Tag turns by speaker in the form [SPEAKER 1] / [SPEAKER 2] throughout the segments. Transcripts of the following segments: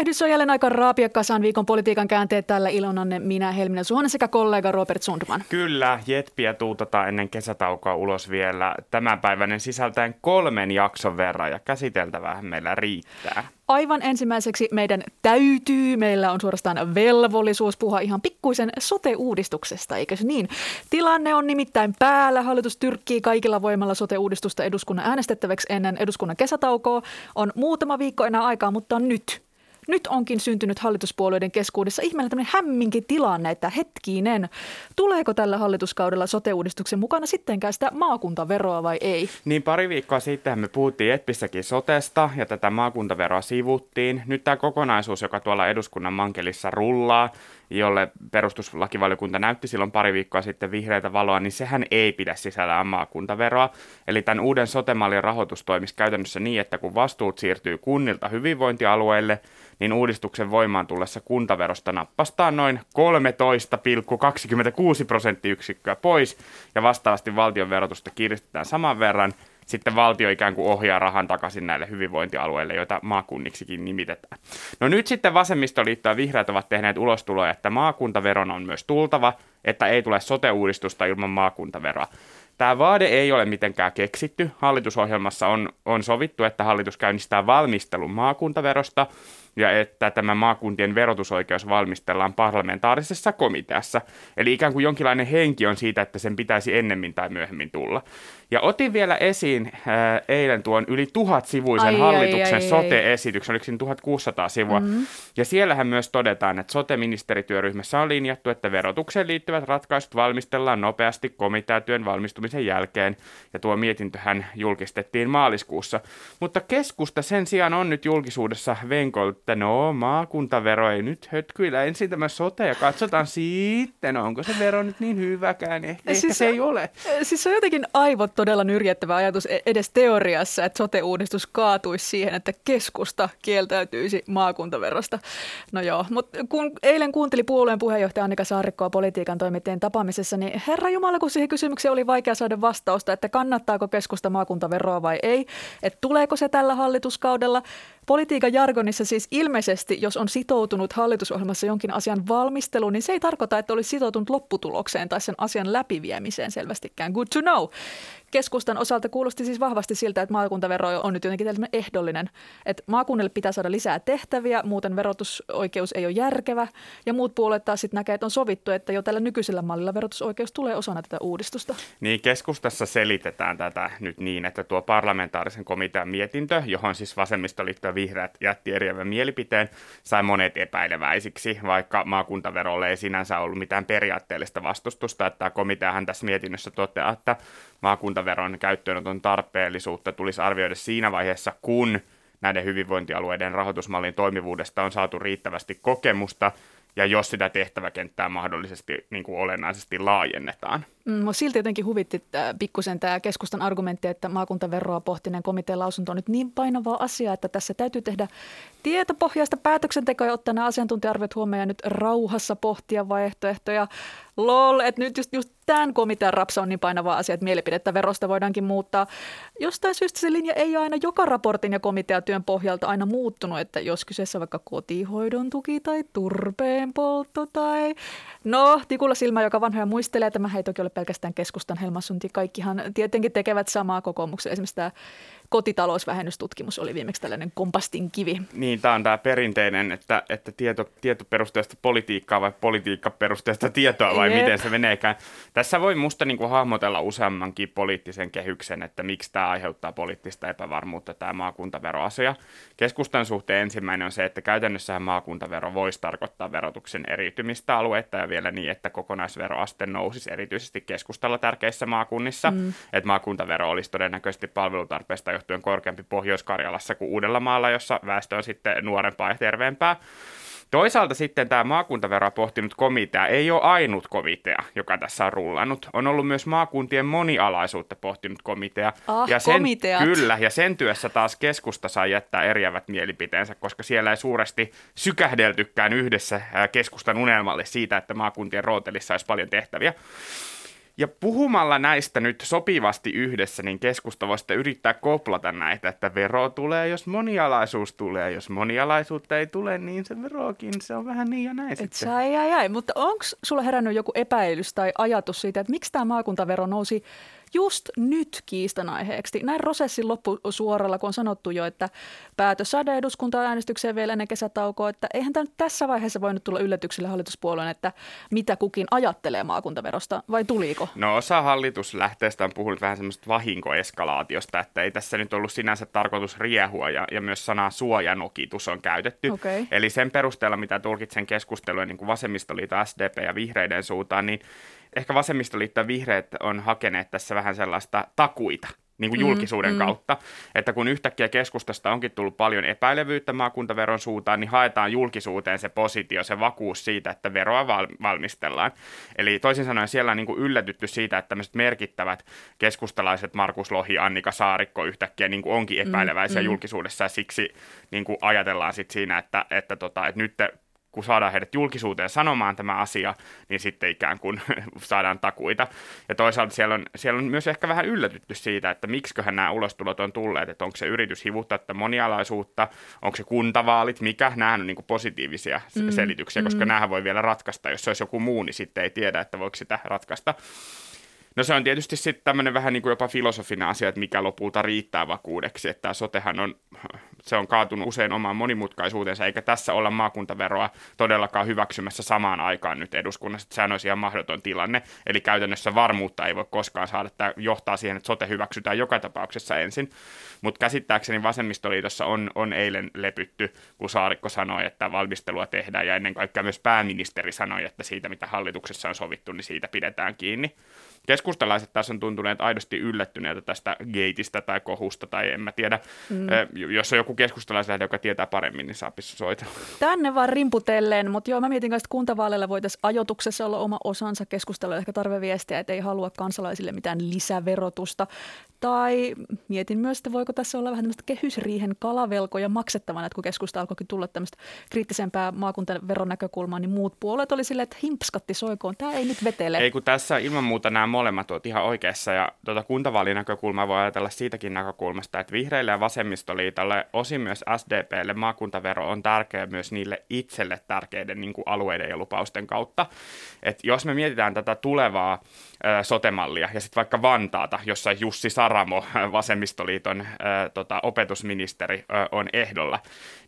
[SPEAKER 1] Tervehdys on jälleen aika raapia kasaan viikon politiikan käänteet tällä ilonanne minä Helminen Suhonen sekä kollega Robert Sundman.
[SPEAKER 2] Kyllä, Jetpiä tuutataan ennen kesätaukoa ulos vielä tämänpäiväinen sisältäen kolmen jakson verran ja käsiteltävää meillä riittää.
[SPEAKER 1] Aivan ensimmäiseksi meidän täytyy, meillä on suorastaan velvollisuus puhua ihan pikkuisen sote-uudistuksesta, eikö se niin? Tilanne on nimittäin päällä. Hallitus tyrkkii kaikilla voimalla sote-uudistusta eduskunnan äänestettäväksi ennen eduskunnan kesätaukoa. On muutama viikko enää aikaa, mutta nyt nyt onkin syntynyt hallituspuolueiden keskuudessa ihmeellä tämmöinen hämminkin tilanne, että hetkinen, tuleeko tällä hallituskaudella sote-uudistuksen mukana sittenkään sitä maakuntaveroa vai ei?
[SPEAKER 2] Niin pari viikkoa sitten me puhuttiin Etpissäkin sotesta ja tätä maakuntaveroa sivuttiin. Nyt tämä kokonaisuus, joka tuolla eduskunnan mankelissa rullaa, jolle perustuslakivaliokunta näytti silloin pari viikkoa sitten vihreitä valoa, niin sehän ei pidä sisällään maakuntaveroa. Eli tämän uuden sotemallin rahoitus toimisi käytännössä niin, että kun vastuut siirtyy kunnilta hyvinvointialueille, niin uudistuksen voimaan tullessa kuntaverosta nappastaa noin 13,26 prosenttiyksikköä pois ja vastaavasti valtion verotusta kiristetään saman verran. Sitten valtio ikään kuin ohjaa rahan takaisin näille hyvinvointialueille, joita maakunniksikin nimitetään. No nyt sitten vasemmistoliitto ja vihreät ovat tehneet ulostuloja, että maakuntaveron on myös tultava, että ei tule sote-uudistusta ilman maakuntaveroa. Tämä vaade ei ole mitenkään keksitty. Hallitusohjelmassa on, on sovittu, että hallitus käynnistää valmistelun maakuntaverosta ja että tämä maakuntien verotusoikeus valmistellaan parlamentaarisessa komiteassa. Eli ikään kuin jonkinlainen henki on siitä, että sen pitäisi ennemmin tai myöhemmin tulla. Ja otin vielä esiin äh, eilen tuon yli tuhat sivuisen ai, hallituksen ai, ai, sote-esityksen, oliko siinä 1600 sivua. Mm-hmm. Ja siellähän myös todetaan, että sote-ministerityöryhmässä on linjattu, että verotukseen liittyvät ratkaisut valmistellaan nopeasti komiteatyön valmistumisen jälkeen. Ja tuo mietintöhän julkistettiin maaliskuussa. Mutta keskusta sen sijaan on nyt julkisuudessa venkoiltu, että no maakuntavero ei nyt hötkyillä ensin tämä sote ja katsotaan sitten, onko se vero nyt niin hyväkään. Ehkä, siis, ehkä se ei ole.
[SPEAKER 1] Siis se on jotenkin aivot todella nyrjättävä ajatus e- edes teoriassa, että sote-uudistus kaatuisi siihen, että keskusta kieltäytyisi maakuntaverosta. No joo, mutta kun eilen kuunteli puolueen puheenjohtaja Annika Saarikkoa politiikan toimittajien tapaamisessa, niin herra Jumala, kun siihen kysymykseen oli vaikea saada vastausta, että kannattaako keskusta maakuntaveroa vai ei, että tuleeko se tällä hallituskaudella. Politiikan jargonissa siis ilmeisesti, jos on sitoutunut hallitusohjelmassa jonkin asian valmisteluun, niin se ei tarkoita, että olisi sitoutunut lopputulokseen tai sen asian läpiviemiseen selvästikään. Good to know keskustan osalta kuulosti siis vahvasti siltä, että maakuntavero on nyt jotenkin tällainen ehdollinen, että maakunnille pitää saada lisää tehtäviä, muuten verotusoikeus ei ole järkevä, ja muut puolet taas sitten näkee, että on sovittu, että jo tällä nykyisellä mallilla verotusoikeus tulee osana tätä uudistusta.
[SPEAKER 2] Niin, keskustassa selitetään tätä nyt niin, että tuo parlamentaarisen komitean mietintö, johon siis vasemmistoliitto ja vihreät jätti eriävän mielipiteen, sai monet epäileväisiksi, vaikka maakuntaverolle ei sinänsä ollut mitään periaatteellista vastustusta, että tämä komiteahan tässä mietinnössä toteaa, että maakuntaveron käyttöönoton tarpeellisuutta tulisi arvioida siinä vaiheessa, kun näiden hyvinvointialueiden rahoitusmallin toimivuudesta on saatu riittävästi kokemusta ja jos sitä tehtäväkenttää mahdollisesti niin kuin olennaisesti laajennetaan.
[SPEAKER 1] Mm, silti jotenkin huvitti pikkusen tämä keskustan argumentti, että maakuntaveroa pohtineen komitean lausunto on nyt niin painavaa asiaa, että tässä täytyy tehdä tietopohjaista päätöksentekoa ja ottaa nämä asiantuntija-arviot huomioon ja nyt rauhassa pohtia vaihtoehtoja. Lol, että nyt just, just tämän komitean rapsa on niin painava asia, että mielipidettä verosta voidaankin muuttaa. Jostain syystä se linja ei aina joka raportin ja komiteatyön pohjalta aina muuttunut, että jos kyseessä on vaikka kotihoidon tuki tai turpeen poltto tai... No, tikulla silmä, joka vanhoja muistelee, tämä ei toki ole pelkästään keskustan helmasunti. Kaikkihan tietenkin tekevät samaa kokoomuksen. Esimerkiksi tämä kotitalousvähennystutkimus oli viimeksi tällainen kompastin kivi.
[SPEAKER 2] Niin, tämä on tämä perinteinen, että, että tieto, tietoperusteista politiikkaa vai politiikkaperusteista tietoa vai Jep. miten se meneekään. Tässä voi musta niin kuin hahmotella useammankin poliittisen kehyksen, että miksi tämä aiheuttaa poliittista epävarmuutta, tämä maakuntaveroasia. Keskustan suhteen ensimmäinen on se, että käytännössä maakuntavero voisi tarkoittaa verotuksen eriytymistä alueetta ja vielä niin, että kokonaisveroaste nousisi erityisesti keskustalla tärkeissä maakunnissa. Mm. Että maakuntavero olisi todennäköisesti palvelutarpeesta johtuen korkeampi Pohjois-Karjalassa kuin Uudellamaalla, jossa väestö on sitten nuorempaa ja terveempää. Toisaalta sitten tämä maakuntaveroa pohtinut komitea ei ole ainut komitea, joka tässä on rullannut. On ollut myös maakuntien monialaisuutta pohtinut komitea.
[SPEAKER 1] Ah,
[SPEAKER 2] ja sen,
[SPEAKER 1] komiteat.
[SPEAKER 2] Kyllä, ja sen työssä taas keskusta saa jättää eriävät mielipiteensä, koska siellä ei suuresti sykähdeltykään yhdessä keskustan unelmalle siitä, että maakuntien rootelissa olisi paljon tehtäviä. Ja puhumalla näistä nyt sopivasti yhdessä, niin keskusta voi sitten yrittää koplata näitä, että vero tulee, jos monialaisuus tulee. Jos monialaisuutta ei tule, niin se verokin, se on vähän niin ja näin
[SPEAKER 1] Et
[SPEAKER 2] sitten.
[SPEAKER 1] sä ei, ei, ei. Mutta onko sulla herännyt joku epäilys tai ajatus siitä, että miksi tämä maakuntavero nousi just nyt kiistanaiheeksi? Näin prosessin loppusuoralla, kun on sanottu jo, että päätös saada eduskunta-äänestykseen vielä ennen kesätaukoa, että eihän tämä nyt tässä vaiheessa voinut tulla yllätykselle hallituspuolueen, että mitä kukin ajattelee maakuntaverosta, vai tuliko?
[SPEAKER 2] No osa hallituslähteestä on puhunut vähän semmoista vahinkoeskalaatiosta, että ei tässä nyt ollut sinänsä tarkoitus riehua ja, ja myös sanaa suojanokitus on käytetty.
[SPEAKER 1] Okei.
[SPEAKER 2] Eli sen perusteella, mitä tulkitsen keskustelua niin kuin vasemmistoliitto, SDP ja vihreiden suuntaan, niin ehkä vasemmistoliitto ja vihreät on hakeneet tässä vähän sellaista takuita niin kuin julkisuuden mm, kautta, että kun yhtäkkiä keskustasta onkin tullut paljon epäilevyyttä maakuntaveron suuntaan, niin haetaan julkisuuteen se positio, se vakuus siitä, että veroa val- valmistellaan. Eli toisin sanoen siellä on niin kuin yllätytty siitä, että tämmöiset merkittävät keskustalaiset Markus Lohi, Annika Saarikko yhtäkkiä niin kuin onkin epäileväisiä mm, julkisuudessa. Ja siksi niin kuin ajatellaan sit siinä, että, että, tota, että nyt te kun saadaan heidät julkisuuteen sanomaan tämä asia, niin sitten ikään kuin saadaan takuita. Ja toisaalta siellä on, siellä on myös ehkä vähän yllätytty siitä, että miksiköhän nämä ulostulot on tulleet, että onko se yritys hivuttaa tätä monialaisuutta, onko se kuntavaalit, mikä, nämä on niin kuin positiivisia mm, selityksiä, koska mm. nämä voi vielä ratkaista, jos se olisi joku muu, niin sitten ei tiedä, että voiko sitä ratkaista. No se on tietysti sitten tämmöinen vähän niin kuin jopa filosofinen asia, että mikä lopulta riittää vakuudeksi, että tämä sotehan on, se on kaatunut usein omaan monimutkaisuutensa, eikä tässä olla maakuntaveroa todellakaan hyväksymässä samaan aikaan nyt eduskunnassa, että sehän olisi ihan mahdoton tilanne, eli käytännössä varmuutta ei voi koskaan saada, tämä johtaa siihen, että sote hyväksytään joka tapauksessa ensin, mutta käsittääkseni vasemmistoliitossa on, on eilen lepytty, kun Saarikko sanoi, että valmistelua tehdään, ja ennen kaikkea myös pääministeri sanoi, että siitä, mitä hallituksessa on sovittu, niin siitä pidetään kiinni keskustalaiset tässä on tuntuneet aidosti yllättyneitä tästä geitistä tai kohusta, tai en mä tiedä. Mm. Jos on joku keskustalaislähde, joka tietää paremmin, niin saa soitella.
[SPEAKER 1] Tänne vaan rimputellen, mutta joo, mä mietin kanssa, että kuntavaaleilla voitaisiin ajotuksessa olla oma osansa keskustelua, ehkä tarve viestiä, että ei halua kansalaisille mitään lisäverotusta. Tai mietin myös, että voiko tässä olla vähän tämmöistä kehysriihen kalavelkoja maksettavana, että kun keskusta alkoikin tulla tämmöistä kriittisempää maakuntaveron näkökulmaa, niin muut puolet oli silleen, että himpskatti soikoon, tämä ei nyt vetele.
[SPEAKER 2] Ei kun tässä ilman muuta nämä molemmat ovat ihan oikeassa ja tuota kuntavaalinäkökulmaa voi ajatella siitäkin näkökulmasta, että vihreille ja vasemmistoliitolle, osin myös SDPlle maakuntavero on tärkeä myös niille itselle tärkeiden niin kuin alueiden ja lupausten kautta. Et jos me mietitään tätä tulevaa ö, sotemallia ja sitten vaikka Vantaata, jossa Jussi Saramo, vasemmistoliiton tota, opetusministeri, on ehdolla,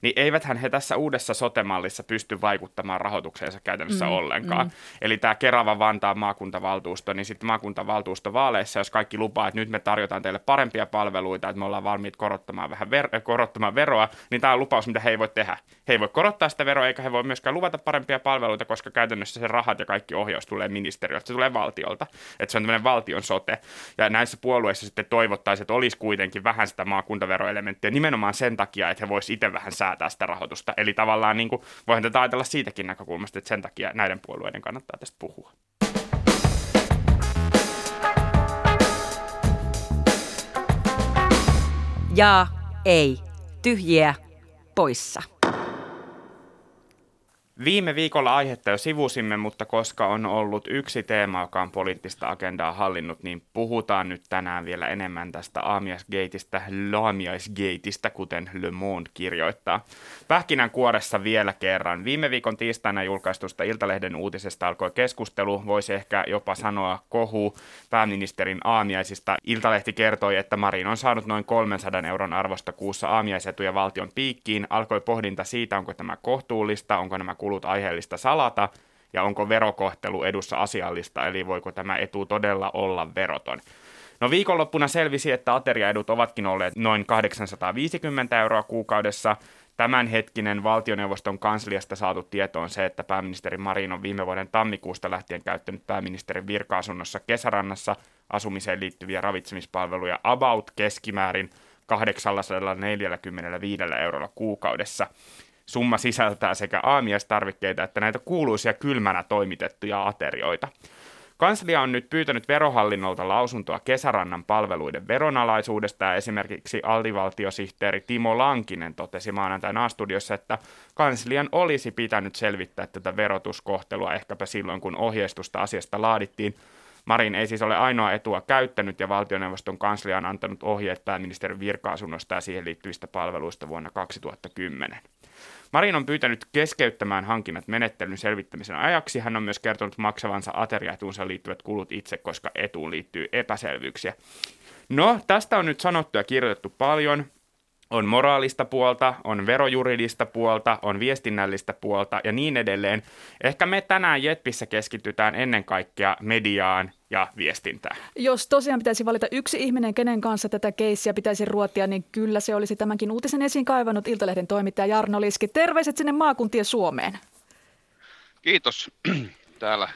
[SPEAKER 2] niin eiväthän he tässä uudessa sotemallissa pysty vaikuttamaan rahoitukseensa käytännössä mm, ollenkaan. Mm. Eli tämä Kerava Vantaan maakuntavaltuusto, niin sitten maakuntavaltuustovaaleissa, jos kaikki lupaa, että nyt me tarjotaan teille parempia palveluita, että me ollaan valmiit korottamaan vähän ver- korottamaan veroa, niin tämä on lupaus, mitä he ei voi tehdä. He ei voi korottaa sitä veroa, eikä he voi myöskään luvata parempia palveluita, koska käytännössä se rahat ja kaikki ohjaus tulee ministeriöltä, se tulee valtiolta. Että se on tämmöinen valtion sote. Ja näissä puolueissa sitten toivottaisiin, että olisi kuitenkin vähän sitä maakuntaveroelementtiä nimenomaan sen takia, että he voisivat itse vähän säätää sitä rahoitusta. Eli tavallaan niin kuin, voihan tätä ajatella siitäkin näkökulmasta, että sen takia näiden puolueiden kannattaa tästä puhua.
[SPEAKER 3] Ja ei. Tyhjiä poissa.
[SPEAKER 2] Viime viikolla aihetta jo sivusimme, mutta koska on ollut yksi teema, joka on poliittista agendaa hallinnut, niin puhutaan nyt tänään vielä enemmän tästä aamiaisgeitistä, laamiaisgeitistä, kuten Le Monde kirjoittaa. Pähkinän kuoressa vielä kerran. Viime viikon tiistaina julkaistusta Iltalehden uutisesta alkoi keskustelu, voisi ehkä jopa sanoa kohu pääministerin aamiaisista. Iltalehti kertoi, että Marin on saanut noin 300 euron arvosta kuussa aamiaisetuja valtion piikkiin. Alkoi pohdinta siitä, onko tämä kohtuullista, onko nämä kulut aiheellista salata ja onko verokohtelu edussa asiallista, eli voiko tämä etu todella olla veroton. No viikonloppuna selvisi, että ateriaedut ovatkin olleet noin 850 euroa kuukaudessa. Tämänhetkinen valtioneuvoston kansliasta saatu tieto on se, että pääministeri Marin on viime vuoden tammikuusta lähtien käyttänyt pääministerin virka-asunnossa kesärannassa asumiseen liittyviä ravitsemispalveluja about keskimäärin 845 eurolla kuukaudessa. Summa sisältää sekä aamiaistarvikkeita että näitä kuuluisia kylmänä toimitettuja aterioita. Kanslia on nyt pyytänyt verohallinnolta lausuntoa kesärannan palveluiden veronalaisuudesta ja esimerkiksi aldivaltiosihteeri Timo Lankinen totesi maanantaina A-studiossa, että kanslian olisi pitänyt selvittää tätä verotuskohtelua ehkäpä silloin, kun ohjeistusta asiasta laadittiin. Marin ei siis ole ainoa etua käyttänyt ja valtioneuvoston kanslia on antanut ohjeet pääministerin virka-asunnosta ja siihen liittyvistä palveluista vuonna 2010. Marin on pyytänyt keskeyttämään hankinnat menettelyn selvittämisen ajaksi. Hän on myös kertonut maksavansa ateriaetuunsa liittyvät kulut itse, koska etuun liittyy epäselvyyksiä. No, tästä on nyt sanottu ja kirjoitettu paljon on moraalista puolta, on verojuridista puolta, on viestinnällistä puolta ja niin edelleen. Ehkä me tänään Jetpissä keskitytään ennen kaikkea mediaan ja viestintään.
[SPEAKER 1] Jos tosiaan pitäisi valita yksi ihminen, kenen kanssa tätä keissiä pitäisi ruotia, niin kyllä se olisi tämänkin uutisen esiin kaivannut Iltalehden toimittaja Jarno Liski. Terveiset sinne maakuntien Suomeen.
[SPEAKER 4] Kiitos. Täällä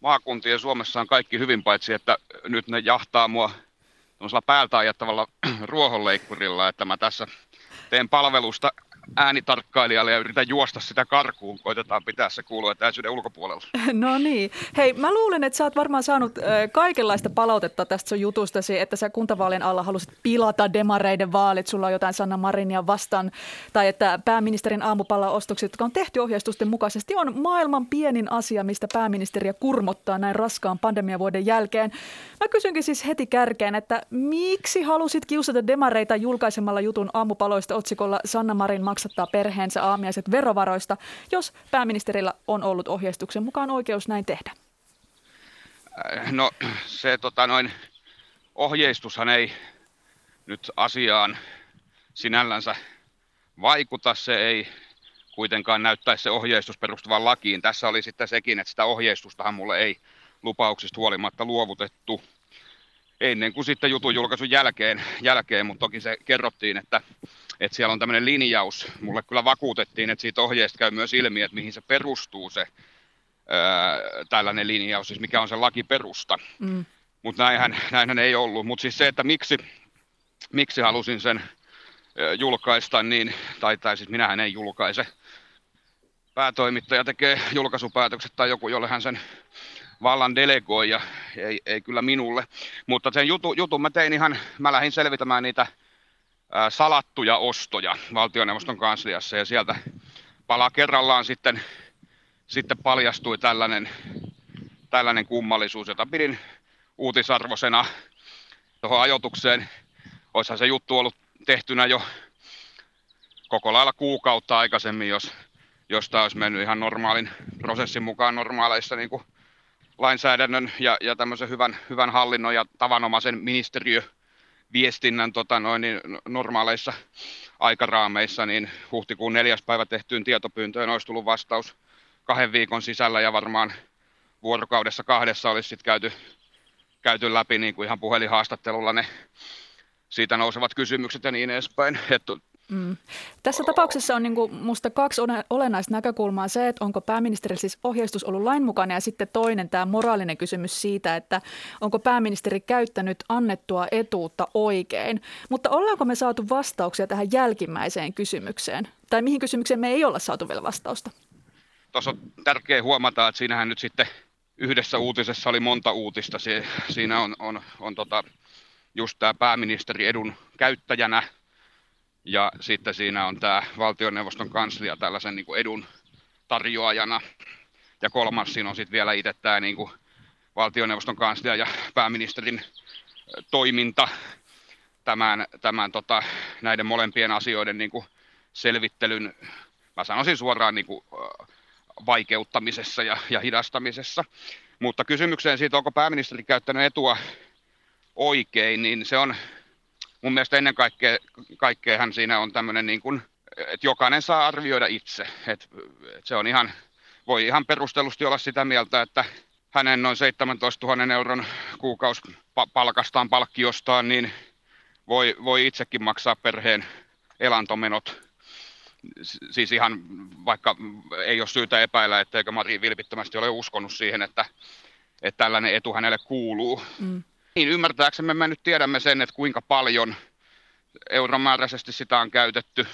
[SPEAKER 4] maakuntien Suomessa on kaikki hyvin, paitsi että nyt ne jahtaa mua päältä ajattavalla ruohonleikkurilla, että mä tässä teen palvelusta äänitarkkailijalle ja yritän juosta sitä karkuun. Koitetaan pitää se kuulua etäisyyden ulkopuolella.
[SPEAKER 1] No niin. Hei, mä luulen, että sä oot varmaan saanut kaikenlaista palautetta tästä sun jutustasi, että sä kuntavaalien alla halusit pilata demareiden vaalit. Sulla on jotain Sanna Marinia vastaan. Tai että pääministerin aamupalla-ostokset, jotka on tehty ohjeistusten mukaisesti, on maailman pienin asia, mistä pääministeriä kurmottaa näin raskaan pandemiavuoden jälkeen. Mä kysynkin siis heti kärkeen, että miksi halusit kiusata demareita julkaisemalla jutun aamupaloista otsikolla Sanna Marin maksattaa perheensä aamiaiset verovaroista, jos pääministerillä on ollut ohjeistuksen mukaan oikeus näin tehdä?
[SPEAKER 4] Äh, no se tota, noin, ohjeistushan ei nyt asiaan sinällänsä vaikuta. Se ei kuitenkaan näyttäisi se ohjeistus perustuvan lakiin. Tässä oli sitten sekin, että sitä ohjeistustahan mulle ei lupauksista huolimatta luovutettu ennen kuin sitten jutun julkaisun jälkeen, jälkeen mutta toki se kerrottiin, että että siellä on tämmöinen linjaus. Mulle kyllä vakuutettiin, että siitä ohjeesta käy myös ilmi, että mihin se perustuu se ää, tällainen linjaus, siis mikä on se lakiperusta. Mm. Mutta näinhän, näinhän ei ollut. Mutta siis se, että miksi, miksi halusin sen julkaista, niin, tai, tai siis minähän ei julkaise. Päätoimittaja tekee julkaisupäätökset tai joku, jolle hän sen vallan delegoi ja ei, ei kyllä minulle. Mutta sen jutu, jutun mä tein ihan, mä lähdin selvitämään niitä salattuja ostoja valtioneuvoston kansliassa ja sieltä pala kerrallaan sitten, sitten paljastui tällainen, tällainen kummallisuus, jota pidin uutisarvoisena tuohon ajoitukseen. Olisihan se juttu ollut tehtynä jo koko lailla kuukautta aikaisemmin, jos, jos tämä olisi mennyt ihan normaalin prosessin mukaan normaaleissa niin kuin lainsäädännön ja, ja tämmöisen hyvän, hyvän hallinnon ja tavanomaisen ministeriö viestinnän tota noin, niin normaaleissa aikaraameissa, niin huhtikuun neljäs päivä tehtyyn tietopyyntöön olisi tullut vastaus kahden viikon sisällä ja varmaan vuorokaudessa kahdessa olisi sitten käyty, käyty läpi niin kuin ihan puhelinhaastattelulla ne siitä nousevat kysymykset ja niin edespäin. Että
[SPEAKER 1] Mm. Tässä tapauksessa on niin kaksi olennaista näkökulmaa. Se, että onko pääministeri siis ohjeistus ollut lainmukainen ja sitten toinen tämä moraalinen kysymys siitä, että onko pääministeri käyttänyt annettua etuutta oikein. Mutta ollaanko me saatu vastauksia tähän jälkimmäiseen kysymykseen? Tai mihin kysymykseen me ei olla saatu vielä vastausta?
[SPEAKER 4] Tuossa on tärkeää huomata, että siinähän nyt sitten yhdessä uutisessa oli monta uutista. Siinä on, on, on tota, just tämä pääministeri edun käyttäjänä – ja sitten siinä on tämä valtioneuvoston kanslia tällaisen niin kuin edun tarjoajana. Ja kolmas siinä on sitten vielä itse tämä niin kuin valtioneuvoston kanslia ja pääministerin toiminta tämän, tämän tota, näiden molempien asioiden niin kuin selvittelyn, mä sanoisin suoraan niin kuin, vaikeuttamisessa ja, ja hidastamisessa. Mutta kysymykseen siitä, onko pääministeri käyttänyt etua oikein, niin se on mun mielestä ennen kaikkea, kaikkeahan siinä on tämmöinen niin kuin, että jokainen saa arvioida itse. Et, et se on ihan, voi ihan perustellusti olla sitä mieltä, että hänen noin 17 000 euron kuukausipalkastaan palkkiostaan, niin voi, voi itsekin maksaa perheen elantomenot. Siis ihan vaikka ei ole syytä epäillä, etteikö Mari vilpittömästi ole uskonut siihen, että, että tällainen etu hänelle kuuluu. Mm. Niin ymmärtääksemme me nyt tiedämme sen, että kuinka paljon euromääräisesti sitä on käytetty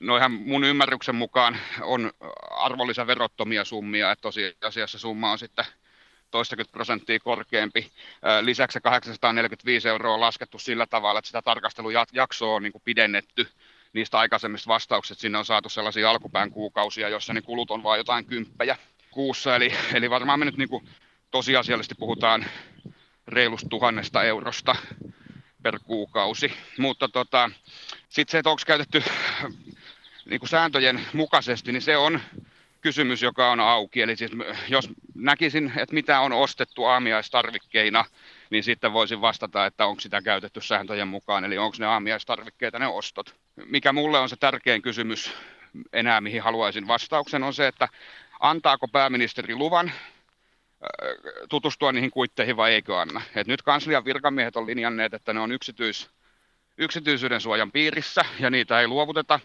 [SPEAKER 4] noihän mun ymmärryksen mukaan on arvonlisäverottomia summia, että tosiasiassa summa on sitten toistakymmentä prosenttia korkeampi. Lisäksi 845 euroa on laskettu sillä tavalla, että sitä tarkastelujaksoa on niin kuin pidennetty niistä aikaisemmista vastauksista. Sinne on saatu sellaisia alkupään kuukausia, joissa ne kulut on vain jotain kymppejä kuussa. Eli, eli varmaan me nyt niin kuin tosiasiallisesti puhutaan reilusta tuhannesta eurosta per kuukausi. Mutta tota, sitten se, että onko käytetty niin kuin sääntöjen mukaisesti, niin se on kysymys, joka on auki. Eli siis jos näkisin, että mitä on ostettu aamiaistarvikkeina, niin sitten voisin vastata, että onko sitä käytetty sääntöjen mukaan, eli onko ne aamiaistarvikkeita ne ostot. Mikä mulle on se tärkein kysymys enää, mihin haluaisin vastauksen, on se, että antaako pääministeri luvan tutustua niihin kuitteihin vai eikö anna. Et nyt kanslian virkamiehet on linjanneet, että ne on yksityis, yksityisyyden suojan piirissä ja niitä ei luovuteta,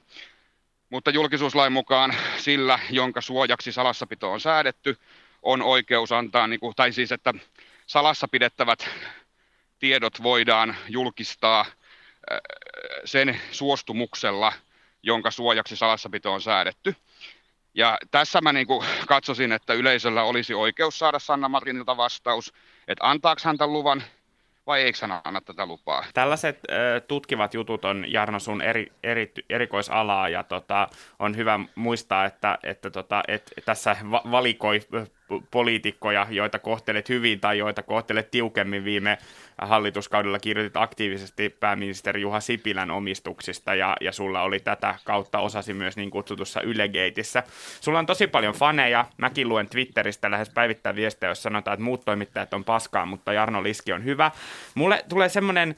[SPEAKER 4] mutta julkisuuslain mukaan sillä, jonka suojaksi salassapito on säädetty, on oikeus antaa, niin kuin, tai siis että salassa pidettävät tiedot voidaan julkistaa sen suostumuksella, jonka suojaksi salassapito on säädetty. Ja tässä mä niin katsosin, että yleisöllä olisi oikeus saada Sanna Marinilta vastaus, että antaako häntä luvan vai eikö hän anna tätä lupaa?
[SPEAKER 2] Tällaiset äh, tutkivat jutut on Jarno sun eri, eri, erikoisalaa ja tota, on hyvä muistaa, että, että tota, et tässä va- valikoi poliitikkoja, joita kohtelet hyvin tai joita kohtelet tiukemmin viime hallituskaudella kirjoitit aktiivisesti pääministeri Juha Sipilän omistuksista ja, ja sulla oli tätä kautta osasi myös niin kutsutussa Ylegeitissä. Sulla on tosi paljon faneja. Mäkin luen Twitteristä lähes päivittäin viestejä, jos sanotaan, että muut toimittajat on paskaa, mutta Jarno Liski on hyvä. Mulle tulee semmoinen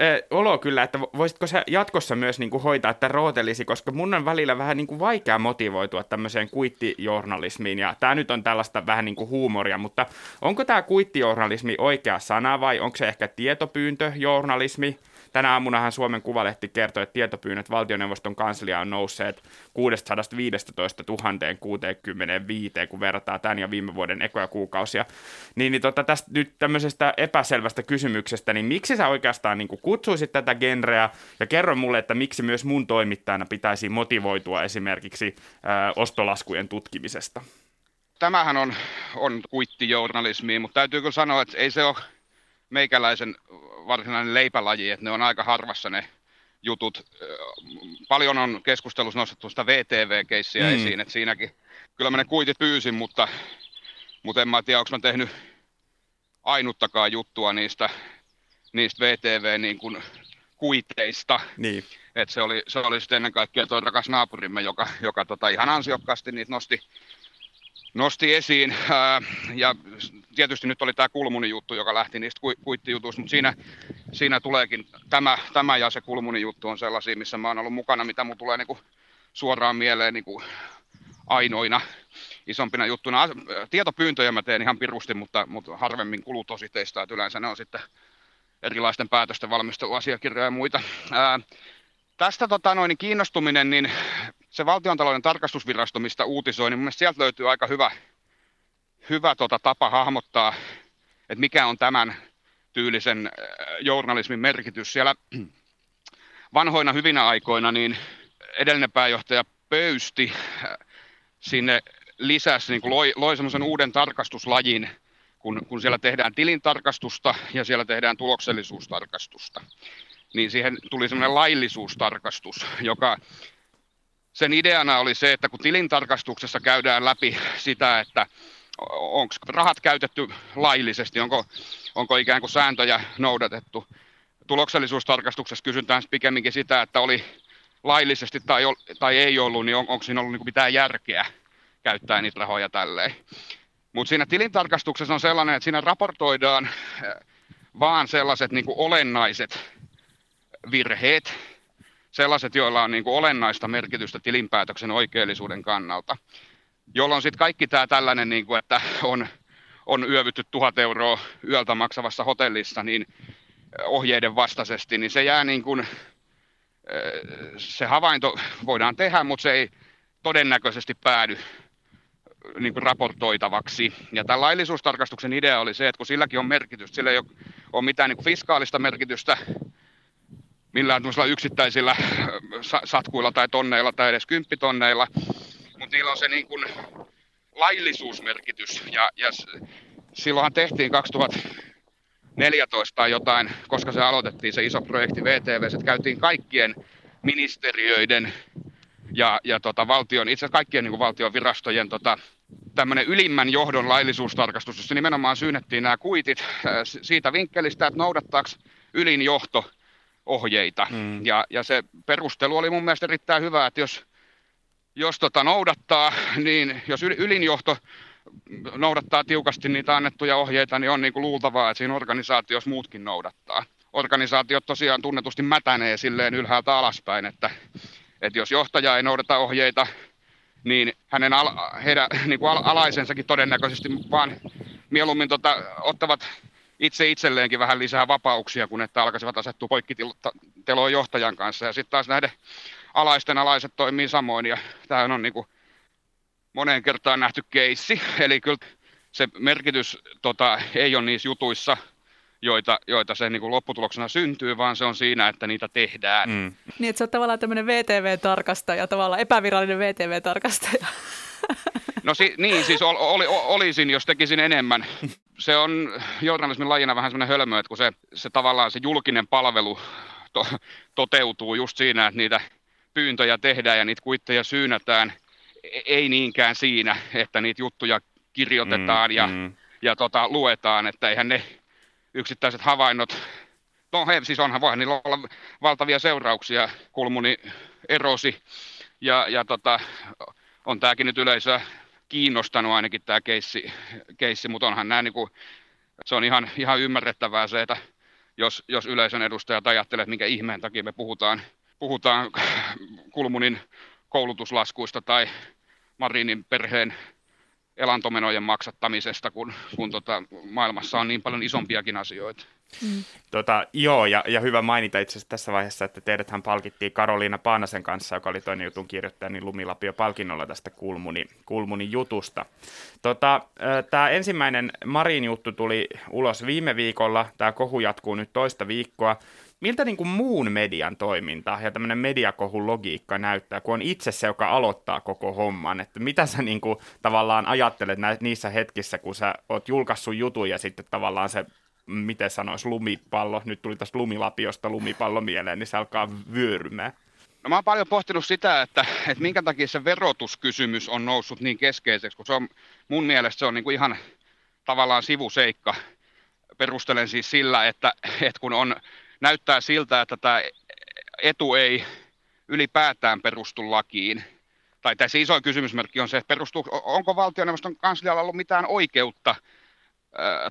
[SPEAKER 2] äh, olo kyllä, että voisitko sä jatkossa myös niin kuin hoitaa että rootelisi, koska mun on välillä vähän niin kuin vaikea motivoitua tämmöiseen kuittijournalismiin ja tämä nyt on tällaista vähän niin kuin huumoria, mutta onko tämä kuittijournalismi oikea sana vai onko se ehkä tietopyyntöjournalismi? Tänä aamunahan Suomen Kuvalehti kertoi, että tietopyynnöt valtioneuvoston kanslia on nousseet 615 065, kun verrataan tämän ja viime vuoden ekoja kuukausia. Niin, niin tota, tästä nyt tämmöisestä epäselvästä kysymyksestä, niin miksi sä oikeastaan niin kutsuisit tätä genreä ja kerro mulle, että miksi myös mun toimittajana pitäisi motivoitua esimerkiksi ää, ostolaskujen tutkimisesta?
[SPEAKER 4] Tämähän on, on kuittijournalismi, mutta täytyy kyllä sanoa, että ei se ole meikäläisen varsinainen leipälaji, että ne on aika harvassa ne jutut. Paljon on keskustelussa nostettu sitä VTV-keissiä mm. esiin, että siinäkin kyllä mä ne kuitit pyysin, mutta, mutta en mä tiedä, onko mä tehnyt ainuttakaan juttua niistä, niistä VTV niin kuin kuiteista.
[SPEAKER 2] Niin.
[SPEAKER 4] Et se, oli, se oli sitten ennen kaikkea tuo rakas naapurimme, joka, joka tota ihan ansiokkaasti niitä nosti, nosti esiin. Ää, ja tietysti nyt oli tämä Kulmunin juttu, joka lähti niistä kuittijutuista, mutta siinä, siinä tuleekin tämä, tämä ja se Kulmunin juttu on sellaisia, missä mä oon ollut mukana, mitä mun tulee niinku suoraan mieleen niinku ainoina isompina juttuna. Tietopyyntöjä mä teen ihan pirusti, mutta, mutta harvemmin kulutositeista, että yleensä ne on sitten erilaisten päätösten valmisteluasiakirjoja ja muita. Ää, tästä tota, noin, kiinnostuminen, niin se valtiontalouden tarkastusvirasto, mistä uutisoi, niin mun sieltä löytyy aika hyvä, hyvä tota, tapa hahmottaa, että mikä on tämän tyylisen äh, journalismin merkitys. Siellä vanhoina hyvinä aikoina niin edellinen pääjohtaja Pöysti äh, sinne lisäsi, niin kuin loi, loi semmoisen uuden tarkastuslajin, kun, kun siellä tehdään tilintarkastusta ja siellä tehdään tuloksellisuustarkastusta. Niin siihen tuli semmoinen laillisuustarkastus, joka sen ideana oli se, että kun tilintarkastuksessa käydään läpi sitä, että onko rahat käytetty laillisesti, onko, onko ikään kuin sääntöjä noudatettu. Tuloksellisuustarkastuksessa kysytään pikemminkin sitä, että oli laillisesti tai, tai ei ollut, niin on, onko siinä ollut niin mitään järkeä käyttää niitä rahoja tälleen. Mutta siinä tilintarkastuksessa on sellainen, että siinä raportoidaan eh, vaan sellaiset niin olennaiset virheet, sellaiset, joilla on niin kuin olennaista merkitystä tilinpäätöksen oikeellisuuden kannalta, jolloin sitten kaikki tämä tällainen, niin kuin, että on, on yövytty tuhat euroa yöltä maksavassa hotellissa, niin ohjeiden vastaisesti, niin se jää niin kuin, se havainto voidaan tehdä, mutta se ei todennäköisesti päädy niin kuin raportoitavaksi. Ja tämän laillisuustarkastuksen idea oli se, että kun silläkin on merkitystä, sillä ei ole, mitään niin kuin fiskaalista merkitystä, millään yksittäisillä satkuilla tai tonneilla tai edes kymppitonneilla, mutta niillä on se niin kuin laillisuusmerkitys. Ja, ja silloinhan tehtiin 2014 tai jotain, koska se aloitettiin se iso projekti VTV, että käytiin kaikkien ministeriöiden ja, ja tota, valtion, itse asiassa kaikkien niin kuin valtion virastojen tota, tämmöinen ylimmän johdon laillisuustarkastus, jossa nimenomaan syynnettiin nämä kuitit siitä vinkkelistä, että noudattaako ylin johto ohjeita. Mm. Ja, ja se perustelu oli mun mielestä erittäin hyvä, että jos, jos tota noudattaa, niin jos ylin johto noudattaa tiukasti niitä annettuja ohjeita, niin on niin kuin luultavaa, että siinä organisaatiossa muutkin noudattaa. Organisaatiot tosiaan tunnetusti mätänee silleen ylhäältä alaspäin, että, että jos johtaja ei noudata ohjeita, niin hänen al, heidän niin kuin alaisensakin todennäköisesti vaan mieluummin tota, ottavat itse itselleenkin vähän lisää vapauksia, kun että alkaisivat asettua poikkiteloon johtajan kanssa. Ja sitten taas näiden alaisten alaiset toimii samoin, ja tämä on niin kuin moneen kertaan nähty keissi. Eli kyllä se merkitys tota, ei ole niissä jutuissa, joita, joita se niin kuin lopputuloksena syntyy, vaan se on siinä, että niitä tehdään. Mm.
[SPEAKER 1] Niin, että se on tavallaan tämmöinen VTV-tarkastaja, tavallaan epävirallinen VTV-tarkastaja.
[SPEAKER 4] No si, niin, siis ol, oli, olisin, jos tekisin enemmän. Se on journalismin lajina vähän semmoinen hölmö, että kun se, se tavallaan se julkinen palvelu to, toteutuu just siinä, että niitä pyyntöjä tehdään ja niitä kuitteja syynätään, e, ei niinkään siinä, että niitä juttuja kirjoitetaan mm, ja, mm. ja tota, luetaan, että eihän ne yksittäiset havainnot, no he, siis onhan, voihan niillä olla valtavia seurauksia, kulmuni erosi ja, ja tota, on tämäkin nyt yleisöä kiinnostanut ainakin tämä keissi, keissi mutta onhan nämä niin kuin, se on ihan, ihan ymmärrettävää se, että jos, jos yleisön edustajat ajattelee, että minkä ihmeen takia me puhutaan, puhutaan Kulmunin koulutuslaskuista tai Marinin perheen elantomenojen maksattamisesta, kun, kun tota, maailmassa on niin paljon isompiakin asioita.
[SPEAKER 2] Mm. Tota, joo, ja, ja hyvä mainita itse asiassa tässä vaiheessa, että teidäthän palkittiin Karoliina Paanasen kanssa, joka oli toinen jutun kirjoittaja, niin Lumilapio palkinnolla tästä Kulmuni, Kulmuni jutusta. Tota, Tämä ensimmäinen Marin juttu tuli ulos viime viikolla, tämä kohu jatkuu nyt toista viikkoa. Miltä niin kuin muun median toiminta ja tämmöinen mediakohun logiikka näyttää, kun on itse se, joka aloittaa koko homman? Että mitä sä niin kuin, tavallaan ajattelet niissä hetkissä, kun sä oot julkaissut jutun ja sitten tavallaan se miten sanois, lumipallo, nyt tuli tästä lumilapiosta lumipallo mieleen, niin se alkaa vyörymään.
[SPEAKER 4] No mä oon paljon pohtinut sitä, että, että minkä takia se verotuskysymys on noussut niin keskeiseksi, kun se on, mun mielestä se on niin kuin ihan tavallaan sivuseikka. Perustelen siis sillä, että, että kun on, näyttää siltä, että tämä etu ei ylipäätään perustu lakiin, tai tässä iso kysymysmerkki on se, että perustuu, onko valtioneuvoston kanslialla ollut mitään oikeutta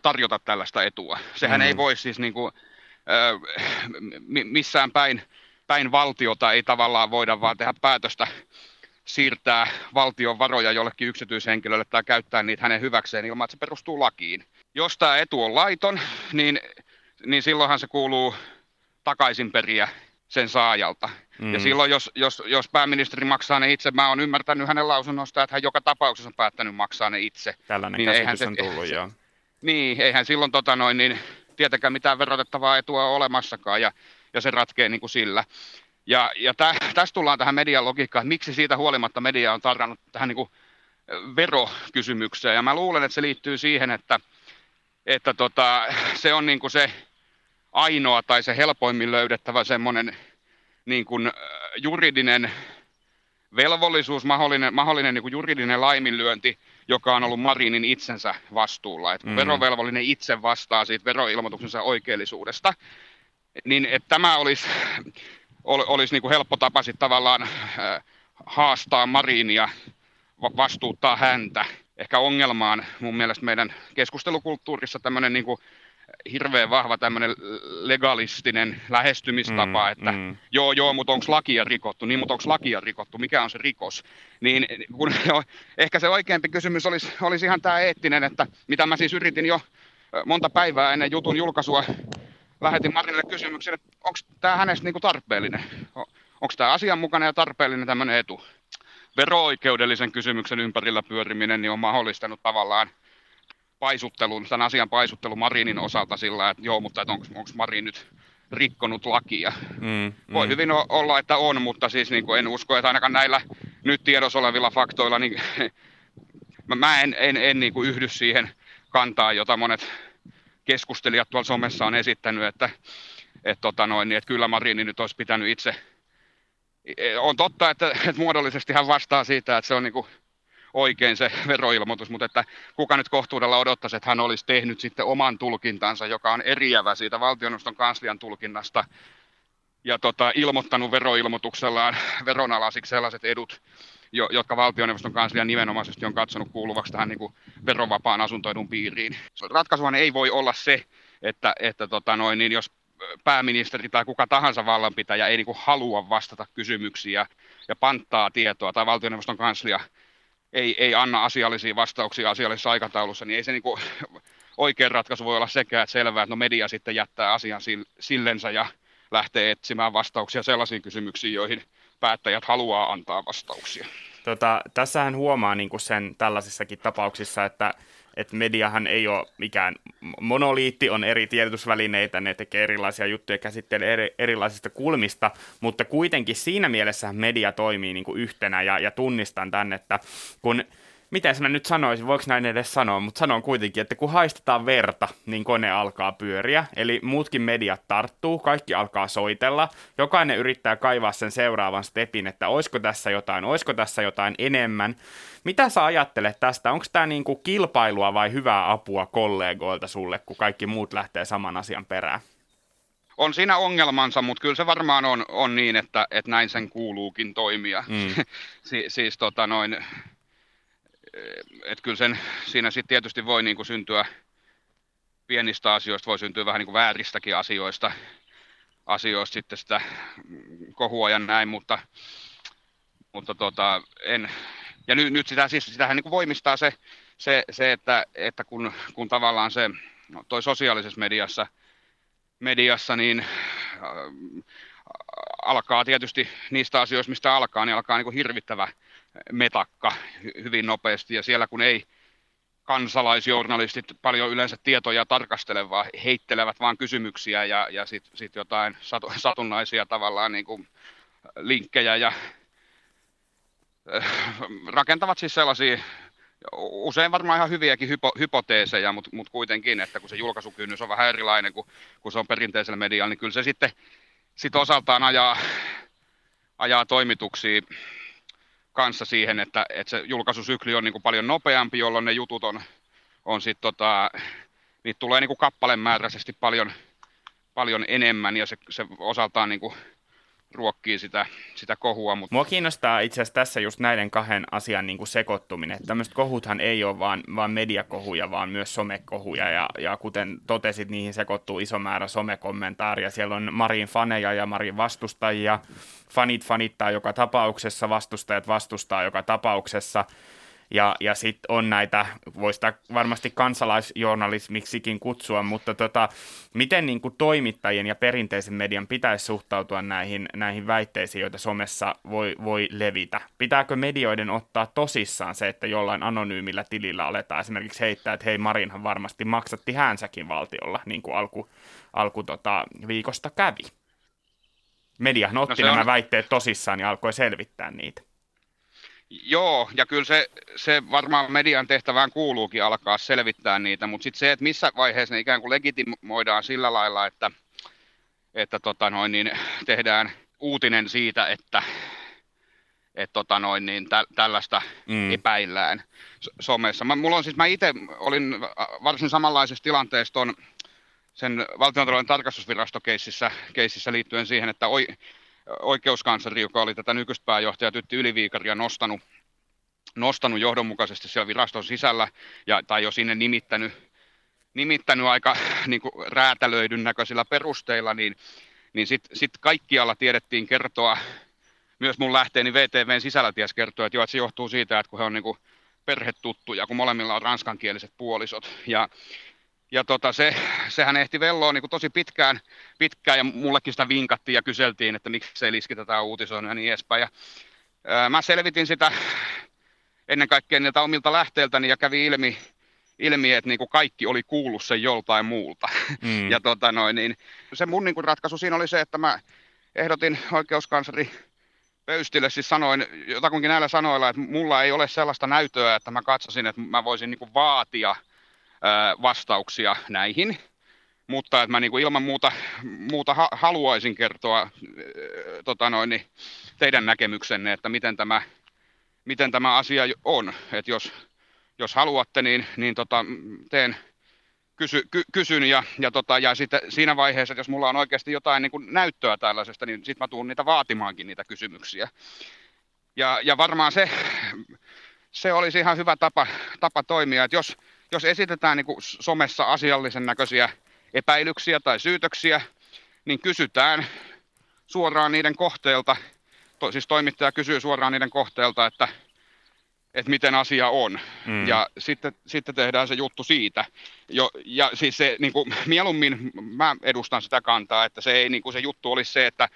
[SPEAKER 4] tarjota tällaista etua. Sehän mm. ei voi siis niin kuin, missään päin, päin valtiota ei tavallaan voida vaan tehdä päätöstä siirtää valtion varoja jollekin yksityishenkilölle tai käyttää niitä hänen hyväkseen ilman, että se perustuu lakiin. Jos tämä etu on laiton, niin, niin silloinhan se kuuluu takaisin periä sen saajalta. Mm. Ja silloin, jos, jos, jos pääministeri maksaa ne itse, mä oon ymmärtänyt hänen lausunnosta, että hän joka tapauksessa on päättänyt maksaa ne itse.
[SPEAKER 2] Tällainen niin käsitys on tullut, joo.
[SPEAKER 4] Niin, eihän silloin tota noin, niin, tietenkään mitään verotettavaa etua ole olemassakaan ja, ja se ratkee niin kuin sillä. Ja, ja tä, tästä tullaan tähän median logiikkaan, että miksi siitä huolimatta media on tarrannut tähän niin kuin verokysymykseen. Ja mä luulen, että se liittyy siihen, että, että tota, se on niin kuin se ainoa tai se helpoimmin löydettävä semmoinen niin kuin juridinen velvollisuus, mahdollinen, mahdollinen niin kuin juridinen laiminlyönti, joka on ollut Marinin itsensä vastuulla. Että kun mm. verovelvollinen itse vastaa siitä veroilmoituksensa oikeellisuudesta, niin että tämä olisi, olisi niin kuin helppo tapa sitten tavallaan äh, haastaa Marinia, vastuuttaa häntä. Ehkä ongelmaan mun mielestä meidän keskustelukulttuurissa tämmöinen niin kuin hirveän vahva tämmöinen legalistinen lähestymistapa, mm, että mm. joo, joo, mutta onko lakia rikottu, niin, mutta onko lakia rikottu, mikä on se rikos. Niin kun, jo, ehkä se oikeampi kysymys olisi, olisi ihan tämä eettinen, että mitä mä siis yritin jo monta päivää ennen jutun julkaisua, lähetin Marinille kysymyksen, että onko tämä hänestä niinku tarpeellinen, onko tämä asianmukainen ja tarpeellinen tämmöinen etu. Vero-oikeudellisen kysymyksen ympärillä pyöriminen niin on mahdollistanut tavallaan paisuttelun, tämän asian paisuttelu Marinin osalta sillä, että joo, mutta onko Marin nyt rikkonut lakia.
[SPEAKER 2] Mm, mm.
[SPEAKER 4] Voi hyvin olla, että on, mutta siis niin kuin en usko, että ainakaan näillä nyt tiedossa olevilla faktoilla, niin mä- en, en, en niin kuin yhdy siihen kantaan, jota monet keskustelijat tuolla somessa on esittänyt, että, että, tota noin, niin, että kyllä Marini nyt olisi pitänyt itse. On totta, että, että muodollisesti hän vastaa siitä, että se on niin kuin oikein se veroilmoitus, mutta että kuka nyt kohtuudella odottaisi, että hän olisi tehnyt sitten oman tulkintansa, joka on eriävä siitä valtioneuvoston kanslian tulkinnasta, ja tota, ilmoittanut veroilmoituksellaan veronalaisiksi sellaiset edut, jo, jotka valtioneuvoston kanslia nimenomaisesti on katsonut kuuluvaksi tähän niin kuin verovapaan asuntoedun piiriin. Ratkaisuhan ei voi olla se, että, että tota noin, niin jos pääministeri tai kuka tahansa vallanpitäjä ei niin kuin halua vastata kysymyksiin ja, ja panttaa tietoa tai valtioneuvoston kanslia ei, ei anna asiallisia vastauksia asiallisessa aikataulussa, niin ei se niin kuin, oikein ratkaisu voi olla sekään, että selvää, että no media sitten jättää asian sillensä ja lähtee etsimään vastauksia sellaisiin kysymyksiin, joihin päättäjät haluaa antaa vastauksia.
[SPEAKER 2] Tota, tässähän huomaa niin kuin sen tällaisissakin tapauksissa, että, että mediahan ei ole mikään monoliitti, on eri tiedotusvälineitä, ne tekee erilaisia juttuja, käsittelee eri, erilaisista kulmista, mutta kuitenkin siinä mielessä media toimii niin kuin yhtenä ja, ja tunnistan tämän, että kun miten mä nyt sanoisin, voiko näin edes sanoa, mutta sanon kuitenkin, että kun haistetaan verta, niin kone alkaa pyöriä, eli muutkin mediat tarttuu, kaikki alkaa soitella, jokainen yrittää kaivaa sen seuraavan stepin, että olisiko tässä jotain, olisiko tässä jotain enemmän. Mitä sä ajattelet tästä? Onko tämä niinku kilpailua vai hyvää apua kollegoilta sulle, kun kaikki muut lähtee saman asian perään?
[SPEAKER 4] on siinä ongelmansa, mutta kyllä se varmaan on, on niin, että, että näin sen kuuluukin toimia. Mm. si, siis tota noin, että kyllä sen, siinä sitten tietysti voi niin kuin syntyä pienistä asioista, voi syntyä vähän niin kuin vääristäkin asioista, asioista sitten sitä kohua ja näin, mutta, mutta tota, en, ja nyt, nyt sitä, siis, sitähän niin kuin voimistaa se, se, se että, että kun, kun tavallaan se, no toi sosiaalisessa mediassa, mediassa niin äh, alkaa tietysti niistä asioista, mistä alkaa, niin alkaa niin kuin hirvittävä metakka hyvin nopeasti. Ja siellä kun ei kansalaisjournalistit paljon yleensä tietoja tarkastele, vaan heittelevät vaan kysymyksiä ja, ja sitten sit jotain satu, satunnaisia tavallaan niin kuin linkkejä ja äh, rakentavat siis sellaisia usein varmaan ihan hyviäkin hypo, hypoteeseja, mutta, mutta kuitenkin, että kun se julkaisukynnys on vähän erilainen kuin, kuin se on perinteisellä medialla, niin kyllä se sitten sit osaltaan ajaa, ajaa toimituksia kanssa siihen, että, että se julkaisusykli on niin kuin paljon nopeampi, jolloin ne jutut on, on sit tota, niitä tulee niin kuin kappalemääräisesti paljon, paljon enemmän ja se, se osaltaan niin kuin ruokkii sitä, sitä kohua.
[SPEAKER 2] Mutta... Mua kiinnostaa itse asiassa tässä just näiden kahden asian niin kuin sekoittuminen. Tämmöiset kohuthan ei ole vaan, vaan mediakohuja, vaan myös somekohuja. Ja, ja kuten totesit, niihin sekoittuu iso määrä somekommentaaria. Siellä on Marin faneja ja Marin vastustajia. Fanit fanittaa joka tapauksessa, vastustajat vastustaa joka tapauksessa. Ja, ja sitten on näitä, voisi varmasti kansalaisjournalismiksikin kutsua, mutta tota, miten niin kuin toimittajien ja perinteisen median pitäisi suhtautua näihin, näihin väitteisiin, joita somessa voi, voi levitä? Pitääkö medioiden ottaa tosissaan se, että jollain anonyymillä tilillä aletaan esimerkiksi heittää, että hei Marinhan varmasti maksatti häänsäkin valtiolla, niin kuin alku, alku tota, viikosta kävi? Mediahan otti no nämä on... väitteet tosissaan ja alkoi selvittää niitä.
[SPEAKER 4] Joo, ja kyllä se, se varmaan median tehtävään kuuluukin alkaa selvittää niitä, mutta sitten se, että missä vaiheessa ne ikään kuin legitimoidaan sillä lailla, että, että tota noin, niin tehdään uutinen siitä, että että tota noin, niin tä, tällaista mm. epäillään somessa. Mä, mulla on siis, mä itse olin varsin samanlaisessa tilanteessa ton, sen valtiontalouden tarkastusvirastokeississä keississä liittyen siihen, että oi, oikeuskansleri, joka oli tätä nykyistä pääjohtajaa Tytti Yliviikaria nostanut, nostanut johdonmukaisesti siellä viraston sisällä, ja, tai jo sinne nimittänyt, nimittänyt aika niin kuin räätälöidyn näköisillä perusteilla, niin, niin sitten sit kaikkialla tiedettiin kertoa, myös mun lähteeni VTVn sisällä ties kertoa, että, jo, että se johtuu siitä, että kun he on niin kuin perhetuttuja, kun molemmilla on ranskankieliset puolisot. Ja ja tota, se, sehän ehti velloa niin tosi pitkään, pitkään, ja mullekin sitä vinkattiin ja kyseltiin, että miksi ei liski tätä uutisoinnin ja niin edespäin. Ja, ää, mä selvitin sitä ennen kaikkea niiltä omilta lähteiltäni ja kävi ilmi, ilmi, että niin kuin kaikki oli kuullut sen joltain muulta. Mm. ja tota noin, niin, se mun niin kuin ratkaisu siinä oli se, että mä ehdotin oikeuskansleri Pöystille, siis sanoin jotakunkin näillä sanoilla, että mulla ei ole sellaista näytöä, että mä katsoisin, että mä voisin niin kuin vaatia vastauksia näihin, mutta että mä niin kuin ilman muuta, muuta ha- haluaisin kertoa tota noin, niin teidän näkemyksenne, että miten tämä, miten tämä asia on. Että jos, jos haluatte, niin, niin tota, teen, kysy, ky, kysyn ja, ja, tota, ja sitten siinä vaiheessa, että jos mulla on oikeasti jotain niin kuin näyttöä tällaisesta, niin sitten mä tuun niitä vaatimaankin niitä kysymyksiä. Ja, ja varmaan se, se olisi ihan hyvä tapa, tapa toimia, että jos, jos esitetään niin kuin somessa asiallisen näköisiä epäilyksiä tai syytöksiä, niin kysytään suoraan niiden kohteelta, to, siis toimittaja kysyy suoraan niiden kohteelta, että että miten asia on. Mm. Ja sitten, sitten tehdään se juttu siitä. Jo, ja siis se, niin kuin, mieluummin mä edustan sitä kantaa, että se, ei, niin kuin se juttu olisi se, että,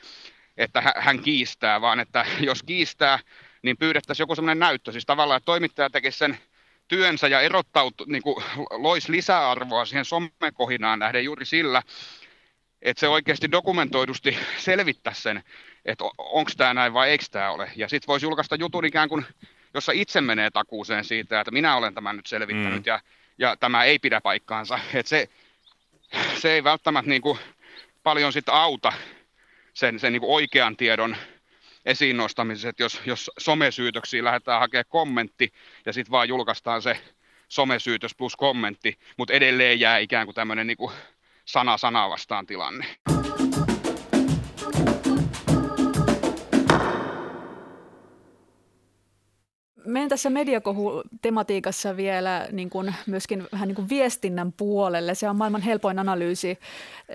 [SPEAKER 4] että hän kiistää, vaan että jos kiistää, niin pyydettäisiin joku sellainen näyttö. Siis tavallaan, että toimittaja tekisi sen työnsä ja erottautu, niin kuin, loisi lisäarvoa siihen somekohinaan nähden juuri sillä, että se oikeasti dokumentoidusti selvittää sen, että onko tämä näin vai eikö tämä ole. Ja sitten voisi julkaista jutun ikään kuin jossa itse menee takuuseen siitä, että minä olen tämän nyt selvittänyt mm. ja, ja tämä ei pidä paikkaansa. Et se, se ei välttämättä niin kuin paljon sit auta sen, sen niin kuin oikean tiedon esiin nostamisessa, että jos, jos somesyytöksiin lähdetään hakemaan kommentti ja sitten vaan julkaistaan se somesyytös plus kommentti, mutta edelleen jää ikään kuin tämmöinen niin sana sanaa vastaan tilanne.
[SPEAKER 1] Menen tässä mediakohu-tematiikassa vielä niin kuin myöskin vähän niin kuin viestinnän puolelle. Se on maailman helpoin analyysi,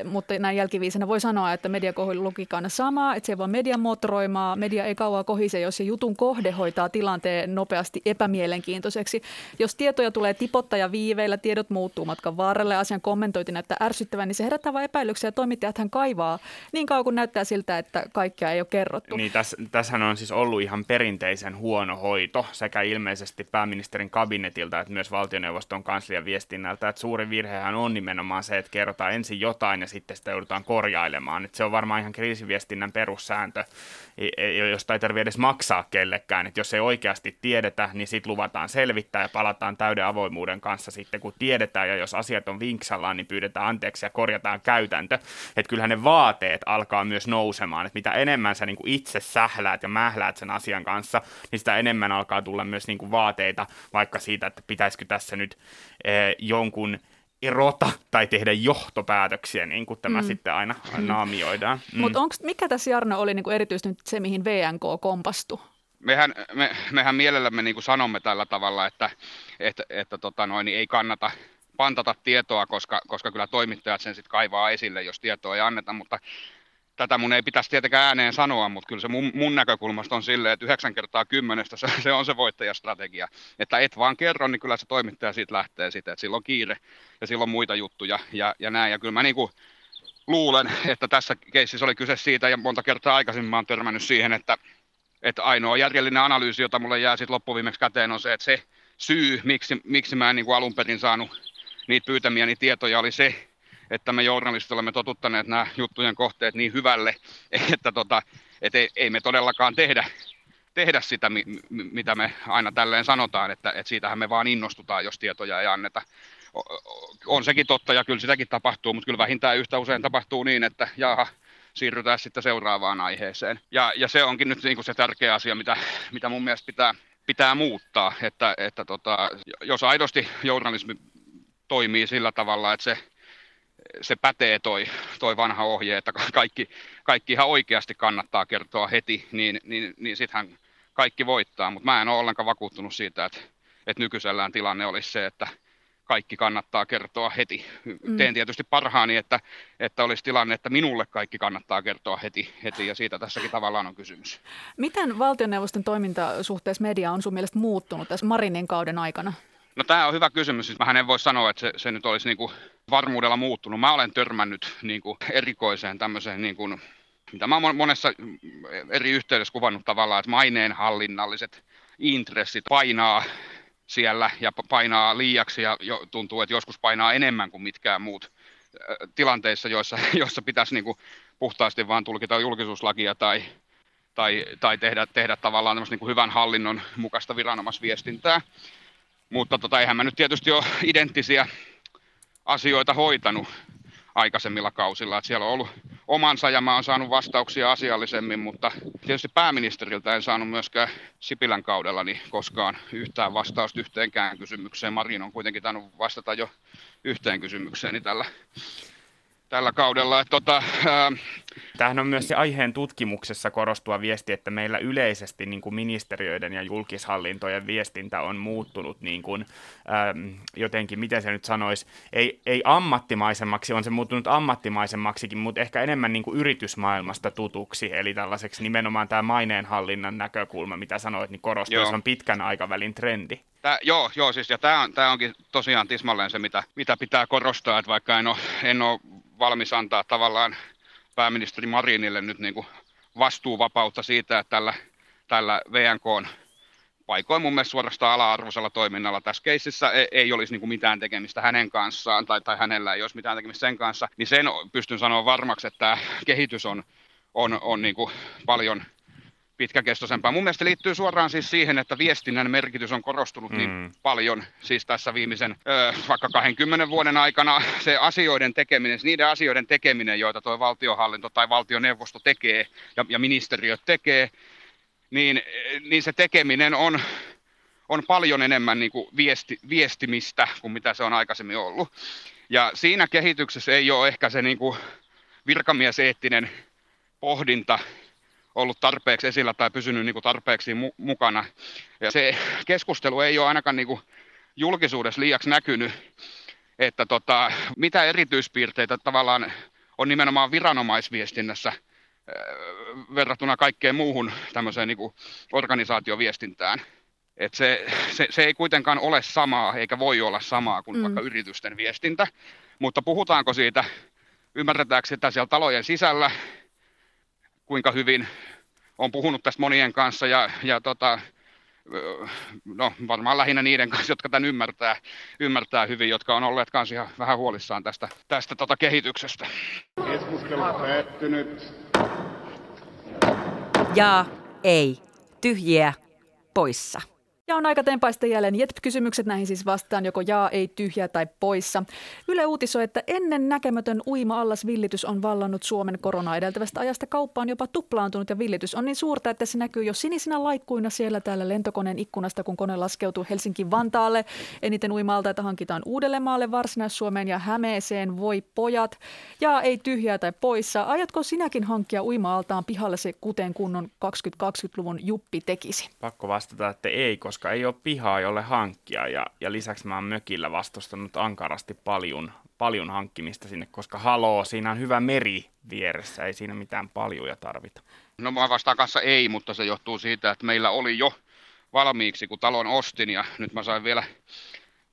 [SPEAKER 1] mutta näin jälkiviisenä voi sanoa, että mediakohun logiikka on sama, että se voi median mootoroimaa. Media ei kauan kohise, jos se jutun kohde hoitaa tilanteen nopeasti epämielenkiintoiseksi. Jos tietoja tulee tipotta ja viiveillä, tiedot muuttuu matkan varrelle, asian kommentoitiin näyttää ärsyttävän, niin se herättää vain epäilyksiä ja toimittajat hän kaivaa niin kauan kuin näyttää siltä, että kaikkea ei ole kerrottu.
[SPEAKER 2] Niin, tässä, tässähän on siis ollut ihan perinteisen huono hoito sekä ilmeisesti pääministerin kabinetilta että myös valtioneuvoston kanslian viestinnältä, että suuri virhehän on nimenomaan se, että kerrotaan ensin jotain ja sitten sitä joudutaan korjailemaan. Että se on varmaan ihan kriisiviestinnän perussääntö, josta ei tarvitse edes maksaa kellekään. Että jos ei oikeasti tiedetä, niin sitten luvataan selvittää ja palataan täyden avoimuuden kanssa sitten, kun tiedetään ja jos asiat on vinksallaan, niin pyydetään anteeksi ja korjataan käytäntö. Että kyllähän ne vaateet alkaa myös nousemaan, että mitä enemmän sä niin itse sähläät ja mähläät sen asian kanssa, niin sitä enemmän alkaa tulla myös niin kuin vaateita vaikka siitä, että pitäisikö tässä nyt eh, jonkun erota tai tehdä johtopäätöksiä, niin kuin tämä mm. sitten aina naamioidaan.
[SPEAKER 1] Mm. Mutta mikä tässä Jarno oli niin kuin erityisesti nyt se, mihin VNK kompastui?
[SPEAKER 4] Mehän, me, mehän mielellämme niin kuin sanomme tällä tavalla, että, että, että tota noin, niin ei kannata pantata tietoa, koska, koska kyllä toimittajat sen sitten kaivaa esille, jos tietoa ei anneta, mutta tätä mun ei pitäisi tietenkään ääneen sanoa, mutta kyllä se mun, mun näkökulmasta on silleen, että yhdeksän kertaa kymmenestä se, se on se voittajastrategia. Että et vaan kerro, niin kyllä se toimittaja siitä lähtee sitten, että silloin kiire ja silloin muita juttuja ja, ja näin. Ja kyllä mä niinku luulen, että tässä keississä oli kyse siitä, ja monta kertaa aikaisemmin mä oon törmännyt siihen, että, että ainoa järjellinen analyysi, jota mulle jää sitten loppuviimeksi käteen, on se, että se syy, miksi, miksi mä en niin kuin alun perin saanut niitä pyytämiäni tietoja, oli se, että me journalistit olemme totuttaneet nämä juttujen kohteet niin hyvälle, että, tota, että ei, ei me todellakaan tehdä, tehdä sitä, mitä me aina tälleen sanotaan, että, että siitähän me vaan innostutaan, jos tietoja ei anneta. On sekin totta ja kyllä sitäkin tapahtuu, mutta kyllä vähintään yhtä usein tapahtuu niin, että jaha, siirrytään sitten seuraavaan aiheeseen. Ja, ja se onkin nyt niin kuin se tärkeä asia, mitä, mitä mun mielestä pitää, pitää muuttaa, että, että tota, jos aidosti journalismi toimii sillä tavalla, että se se pätee toi, toi vanha ohje, että kaikki, kaikki ihan oikeasti kannattaa kertoa heti, niin, niin, niin sittenhän kaikki voittaa. Mutta mä en ole ollenkaan vakuuttunut siitä, että, että nykyisellään tilanne olisi se, että kaikki kannattaa kertoa heti. Mm. Teen tietysti parhaani, että, että olisi tilanne, että minulle kaikki kannattaa kertoa heti, heti ja siitä tässäkin tavallaan on kysymys.
[SPEAKER 1] Miten valtioneuvoston toiminta suhteessa media on sun mielestä muuttunut tässä Marinin kauden aikana?
[SPEAKER 4] No tämä on hyvä kysymys. Mä en voi sanoa, että se, se nyt olisi niin kuin varmuudella muuttunut. Mä olen törmännyt niin kuin erikoiseen tämmöiseen, niin kuin, mitä mä olen monessa eri yhteydessä kuvannut tavallaan, että maineen hallinnalliset intressit painaa siellä ja painaa liiaksi ja jo, tuntuu, että joskus painaa enemmän kuin mitkään muut tilanteissa, joissa, joissa pitäisi niin kuin puhtaasti vaan tulkita julkisuuslakia tai, tai, tai tehdä, tehdä tavallaan niin kuin hyvän hallinnon mukaista viranomaisviestintää. Mutta tota, eihän mä nyt tietysti ole identtisiä asioita hoitanut aikaisemmilla kausilla. Että siellä on ollut omansa ja mä oon saanut vastauksia asiallisemmin, mutta tietysti pääministeriltä en saanut myöskään Sipilän kaudella niin koskaan yhtään vastausta yhteenkään kysymykseen. Marin on kuitenkin tainnut vastata jo yhteen kysymykseeni tällä tällä kaudella. Että tota, ää...
[SPEAKER 2] Tämähän on myös se aiheen tutkimuksessa korostuva viesti, että meillä yleisesti niin kuin ministeriöiden ja julkishallintojen viestintä on muuttunut niin kuin, äm, jotenkin, miten se nyt sanoisi, ei, ei ammattimaisemmaksi, on se muuttunut ammattimaisemmaksikin, mutta ehkä enemmän niin kuin yritysmaailmasta tutuksi, eli tällaiseksi nimenomaan tämä maineenhallinnan näkökulma, mitä sanoit, niin korostuu, se on pitkän aikavälin trendi.
[SPEAKER 4] Tää, joo, joo, siis ja tämä on, tää onkin tosiaan tismalleen se, mitä, mitä pitää korostaa, että vaikka en ole, en ole valmis antaa tavallaan pääministeri Marinille nyt niin kuin vastuuvapautta siitä, että tällä, tällä VNK on paikoin mun mielestä suorastaan ala-arvoisella toiminnalla. Tässä keississä ei, ei olisi niin kuin mitään tekemistä hänen kanssaan, tai, tai hänellä ei olisi mitään tekemistä sen kanssa, niin sen pystyn sanoa varmaksi, että tämä kehitys on, on, on niin kuin paljon – pitkäkestoisempaa. Mun mielestä liittyy suoraan siis siihen, että viestinnän merkitys on korostunut niin mm. niin paljon siis tässä viimeisen ö, vaikka 20 vuoden aikana. Se asioiden tekeminen, niiden asioiden tekeminen, joita tuo valtiohallinto tai valtioneuvosto tekee ja, ja ministeriöt tekee, niin, niin se tekeminen on, on paljon enemmän niin kuin viesti, viestimistä kuin mitä se on aikaisemmin ollut. Ja siinä kehityksessä ei ole ehkä se niin kuin virkamieseettinen pohdinta ollut tarpeeksi esillä tai pysynyt niin kuin tarpeeksi mu- mukana. Ja se keskustelu ei ole ainakaan niin kuin julkisuudessa liiaksi näkynyt, että tota, mitä erityispiirteitä tavallaan on nimenomaan viranomaisviestinnässä äh, verrattuna kaikkeen muuhun tämmöiseen niin kuin organisaatioviestintään. Et se, se, se ei kuitenkaan ole samaa, eikä voi olla samaa kuin mm. vaikka yritysten viestintä, mutta puhutaanko siitä, ymmärretäänkö sitä siellä talojen sisällä, kuinka hyvin on puhunut tästä monien kanssa ja, ja tota, no varmaan lähinnä niiden kanssa, jotka tämän ymmärtää, ymmärtää hyvin, jotka on olleet kanssa ihan vähän huolissaan tästä, tästä tota kehityksestä.
[SPEAKER 5] Keskustelu päättynyt.
[SPEAKER 3] Ja ei. Tyhjiä poissa.
[SPEAKER 1] Ja on aika tempaista jälleen JETP-kysymykset, näihin siis vastaan joko jaa, ei, tyhjä tai poissa. Yle uutisoi, että ennen näkemätön uima-allas villitys on vallannut Suomen korona edeltävästä ajasta. Kauppa on jopa tuplaantunut ja villitys on niin suurta, että se näkyy jo sinisinä laikkuina siellä täällä lentokoneen ikkunasta, kun kone laskeutuu Helsinki-Vantaalle. Eniten uimalta, että hankitaan Uudellemaalle, Varsinais-Suomeen ja Hämeeseen. Voi pojat. Ja ei tyhjää tai poissa. Aiotko sinäkin hankkia uima-altaan pihalle se, kuten kunnon 2020-luvun juppi tekisi?
[SPEAKER 2] Pakko vastata, että ei, koska koska ei ole pihaa, jolle hankkia. Ja, ja lisäksi mä oon mökillä vastustanut ankarasti paljon, paljon hankkimista sinne, koska haloo, siinä on hyvä meri vieressä, ei siinä mitään paljuja tarvita.
[SPEAKER 4] No mä vastaan kanssa ei, mutta se johtuu siitä, että meillä oli jo valmiiksi, kun talon ostin ja nyt mä sain vielä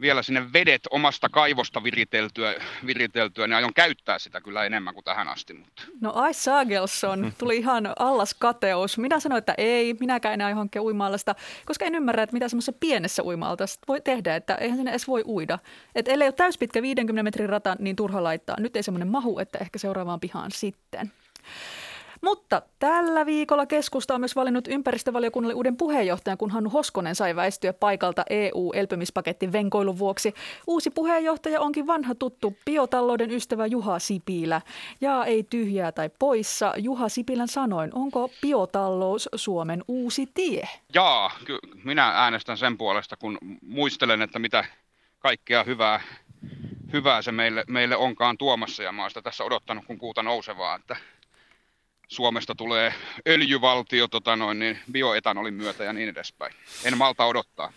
[SPEAKER 4] vielä sinne vedet omasta kaivosta viriteltyä, viriteltyä niin aion käyttää sitä kyllä enemmän kuin tähän asti. Mutta.
[SPEAKER 1] No Ai Sagelson, tuli ihan allas kateus. Minä sanoin, että ei, minäkään enää hankkia uimaalasta, koska en ymmärrä, että mitä semmoisessa pienessä uimaalta voi tehdä, että eihän sinne edes voi uida. Että ellei ole täyspitkä 50 metrin rata, niin turha laittaa. Nyt ei semmoinen mahu, että ehkä seuraavaan pihaan sitten. Mutta tällä viikolla keskusta on myös valinnut ympäristövaliokunnalle uuden puheenjohtajan, kun Hannu Hoskonen sai väistyä paikalta EU-elpymispaketin venkoilun vuoksi. Uusi puheenjohtaja onkin vanha tuttu biotalouden ystävä Juha Sipilä. Ja ei tyhjää tai poissa. Juha Sipilän sanoin, onko biotalous Suomen uusi tie?
[SPEAKER 4] Jaa, ky- minä äänestän sen puolesta, kun muistelen, että mitä kaikkea hyvää hyvää se meille, meille onkaan tuomassa ja mä oon sitä tässä odottanut, kun kuuta nousevaa, että Suomesta tulee öljyvaltio tota noin, niin bioetanolin myötä ja niin edespäin. En malta odottaa.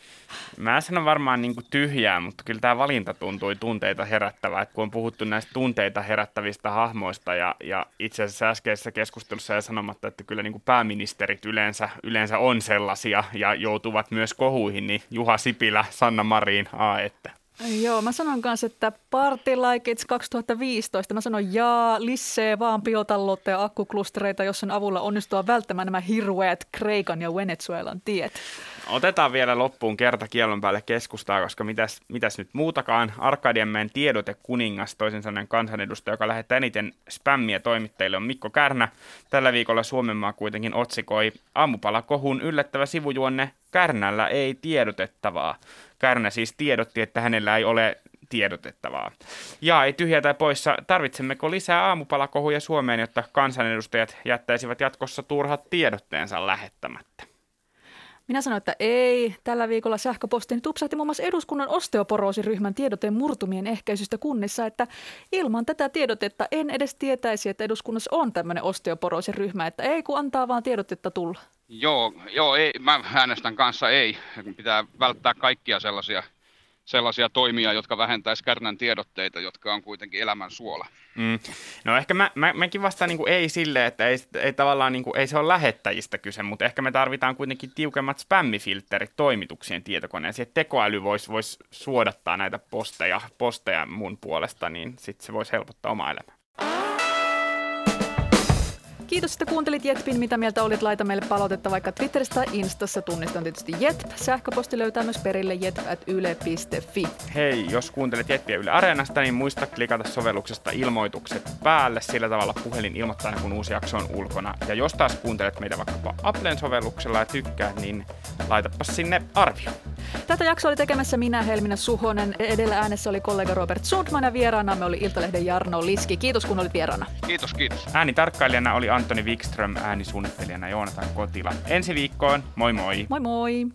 [SPEAKER 2] Mä sanon varmaan niin kuin tyhjää, mutta kyllä tämä valinta tuntui tunteita herättävää. Kun on puhuttu näistä tunteita herättävistä hahmoista ja, ja itse asiassa äskeisessä keskustelussa ja sanomatta, että kyllä niin kuin pääministerit yleensä, yleensä on sellaisia ja joutuvat myös kohuihin, niin Juha Sipilä, Sanna Marin, a että.
[SPEAKER 1] Joo, mä sanon kanssa, että Party Like It's 2015. Mä sanon jaa, lissee vaan biotaloutta ja akkuklustereita, jossa avulla onnistua välttämään nämä hirveät Kreikan ja Venezuelan tiet.
[SPEAKER 2] Otetaan vielä loppuun kerta kielon päälle keskustaa, koska mitäs, mitäs nyt muutakaan. Arkadianmäen tiedote kuningas, toisin sanoen kansanedustaja, joka lähettää eniten spämmiä toimittajille, on Mikko Kärnä. Tällä viikolla Suomenmaa kuitenkin otsikoi aamupalakohun yllättävä sivujuonne Kärnällä ei tiedotettavaa. Kärnä siis tiedotti, että hänellä ei ole tiedotettavaa. Ja ei tyhjä tai poissa, tarvitsemmeko lisää aamupalakohuja Suomeen, jotta kansanedustajat jättäisivät jatkossa turhat tiedotteensa lähettämättä?
[SPEAKER 1] Minä sanoin, että ei. Tällä viikolla sähköpostini tupsahti muun muassa eduskunnan osteoporoosiryhmän tiedoteen murtumien ehkäisystä kunnissa, että ilman tätä tiedotetta en edes tietäisi, että eduskunnassa on tämmöinen osteoporoosiryhmä, että ei kun antaa vaan tiedotetta tulla.
[SPEAKER 4] Joo, joo ei, mä äänestän kanssa ei. Pitää välttää kaikkia sellaisia – sellaisia toimia, jotka vähentäisi kärnän tiedotteita, jotka on kuitenkin elämän suola.
[SPEAKER 2] Mm. No ehkä mä, mä, mäkin vastaan niin kuin ei sille, että ei, ei tavallaan niin kuin, ei se ole lähettäjistä kyse, mutta ehkä me tarvitaan kuitenkin tiukemmat spämmifilterit toimituksien tietokoneeseen, tekoäly voisi vois suodattaa näitä posteja, posteja mun puolesta, niin sitten se voisi helpottaa omaa elämää.
[SPEAKER 1] Kiitos, että kuuntelit Jetpin. Mitä mieltä olit? Laita meille palautetta vaikka Twitterissä tai Instassa. Tunnistan tietysti Jetp. Sähköposti löytää myös perille jetp.yle.fi.
[SPEAKER 2] Hei, jos kuuntelet Jetpiä Yle Areenasta, niin muista klikata sovelluksesta ilmoitukset päälle. Sillä tavalla puhelin ilmoittaa kun uusi jakso on ulkona. Ja jos taas kuuntelet meitä vaikkapa Applen sovelluksella ja tykkää, niin laitapa sinne arvio.
[SPEAKER 1] Tätä jaksoa oli tekemässä minä, Helmina Suhonen. Edellä äänessä oli kollega Robert Sundman ja vieraana me oli Iltalehden Jarno Liski. Kiitos kun olit vieraana.
[SPEAKER 4] Kiitos, kiitos.
[SPEAKER 2] Äänitarkkailijana oli Antoni Wikström, äänisuunnittelijana Joonatan Kotila. Ensi viikkoon, moi moi!
[SPEAKER 1] Moi moi!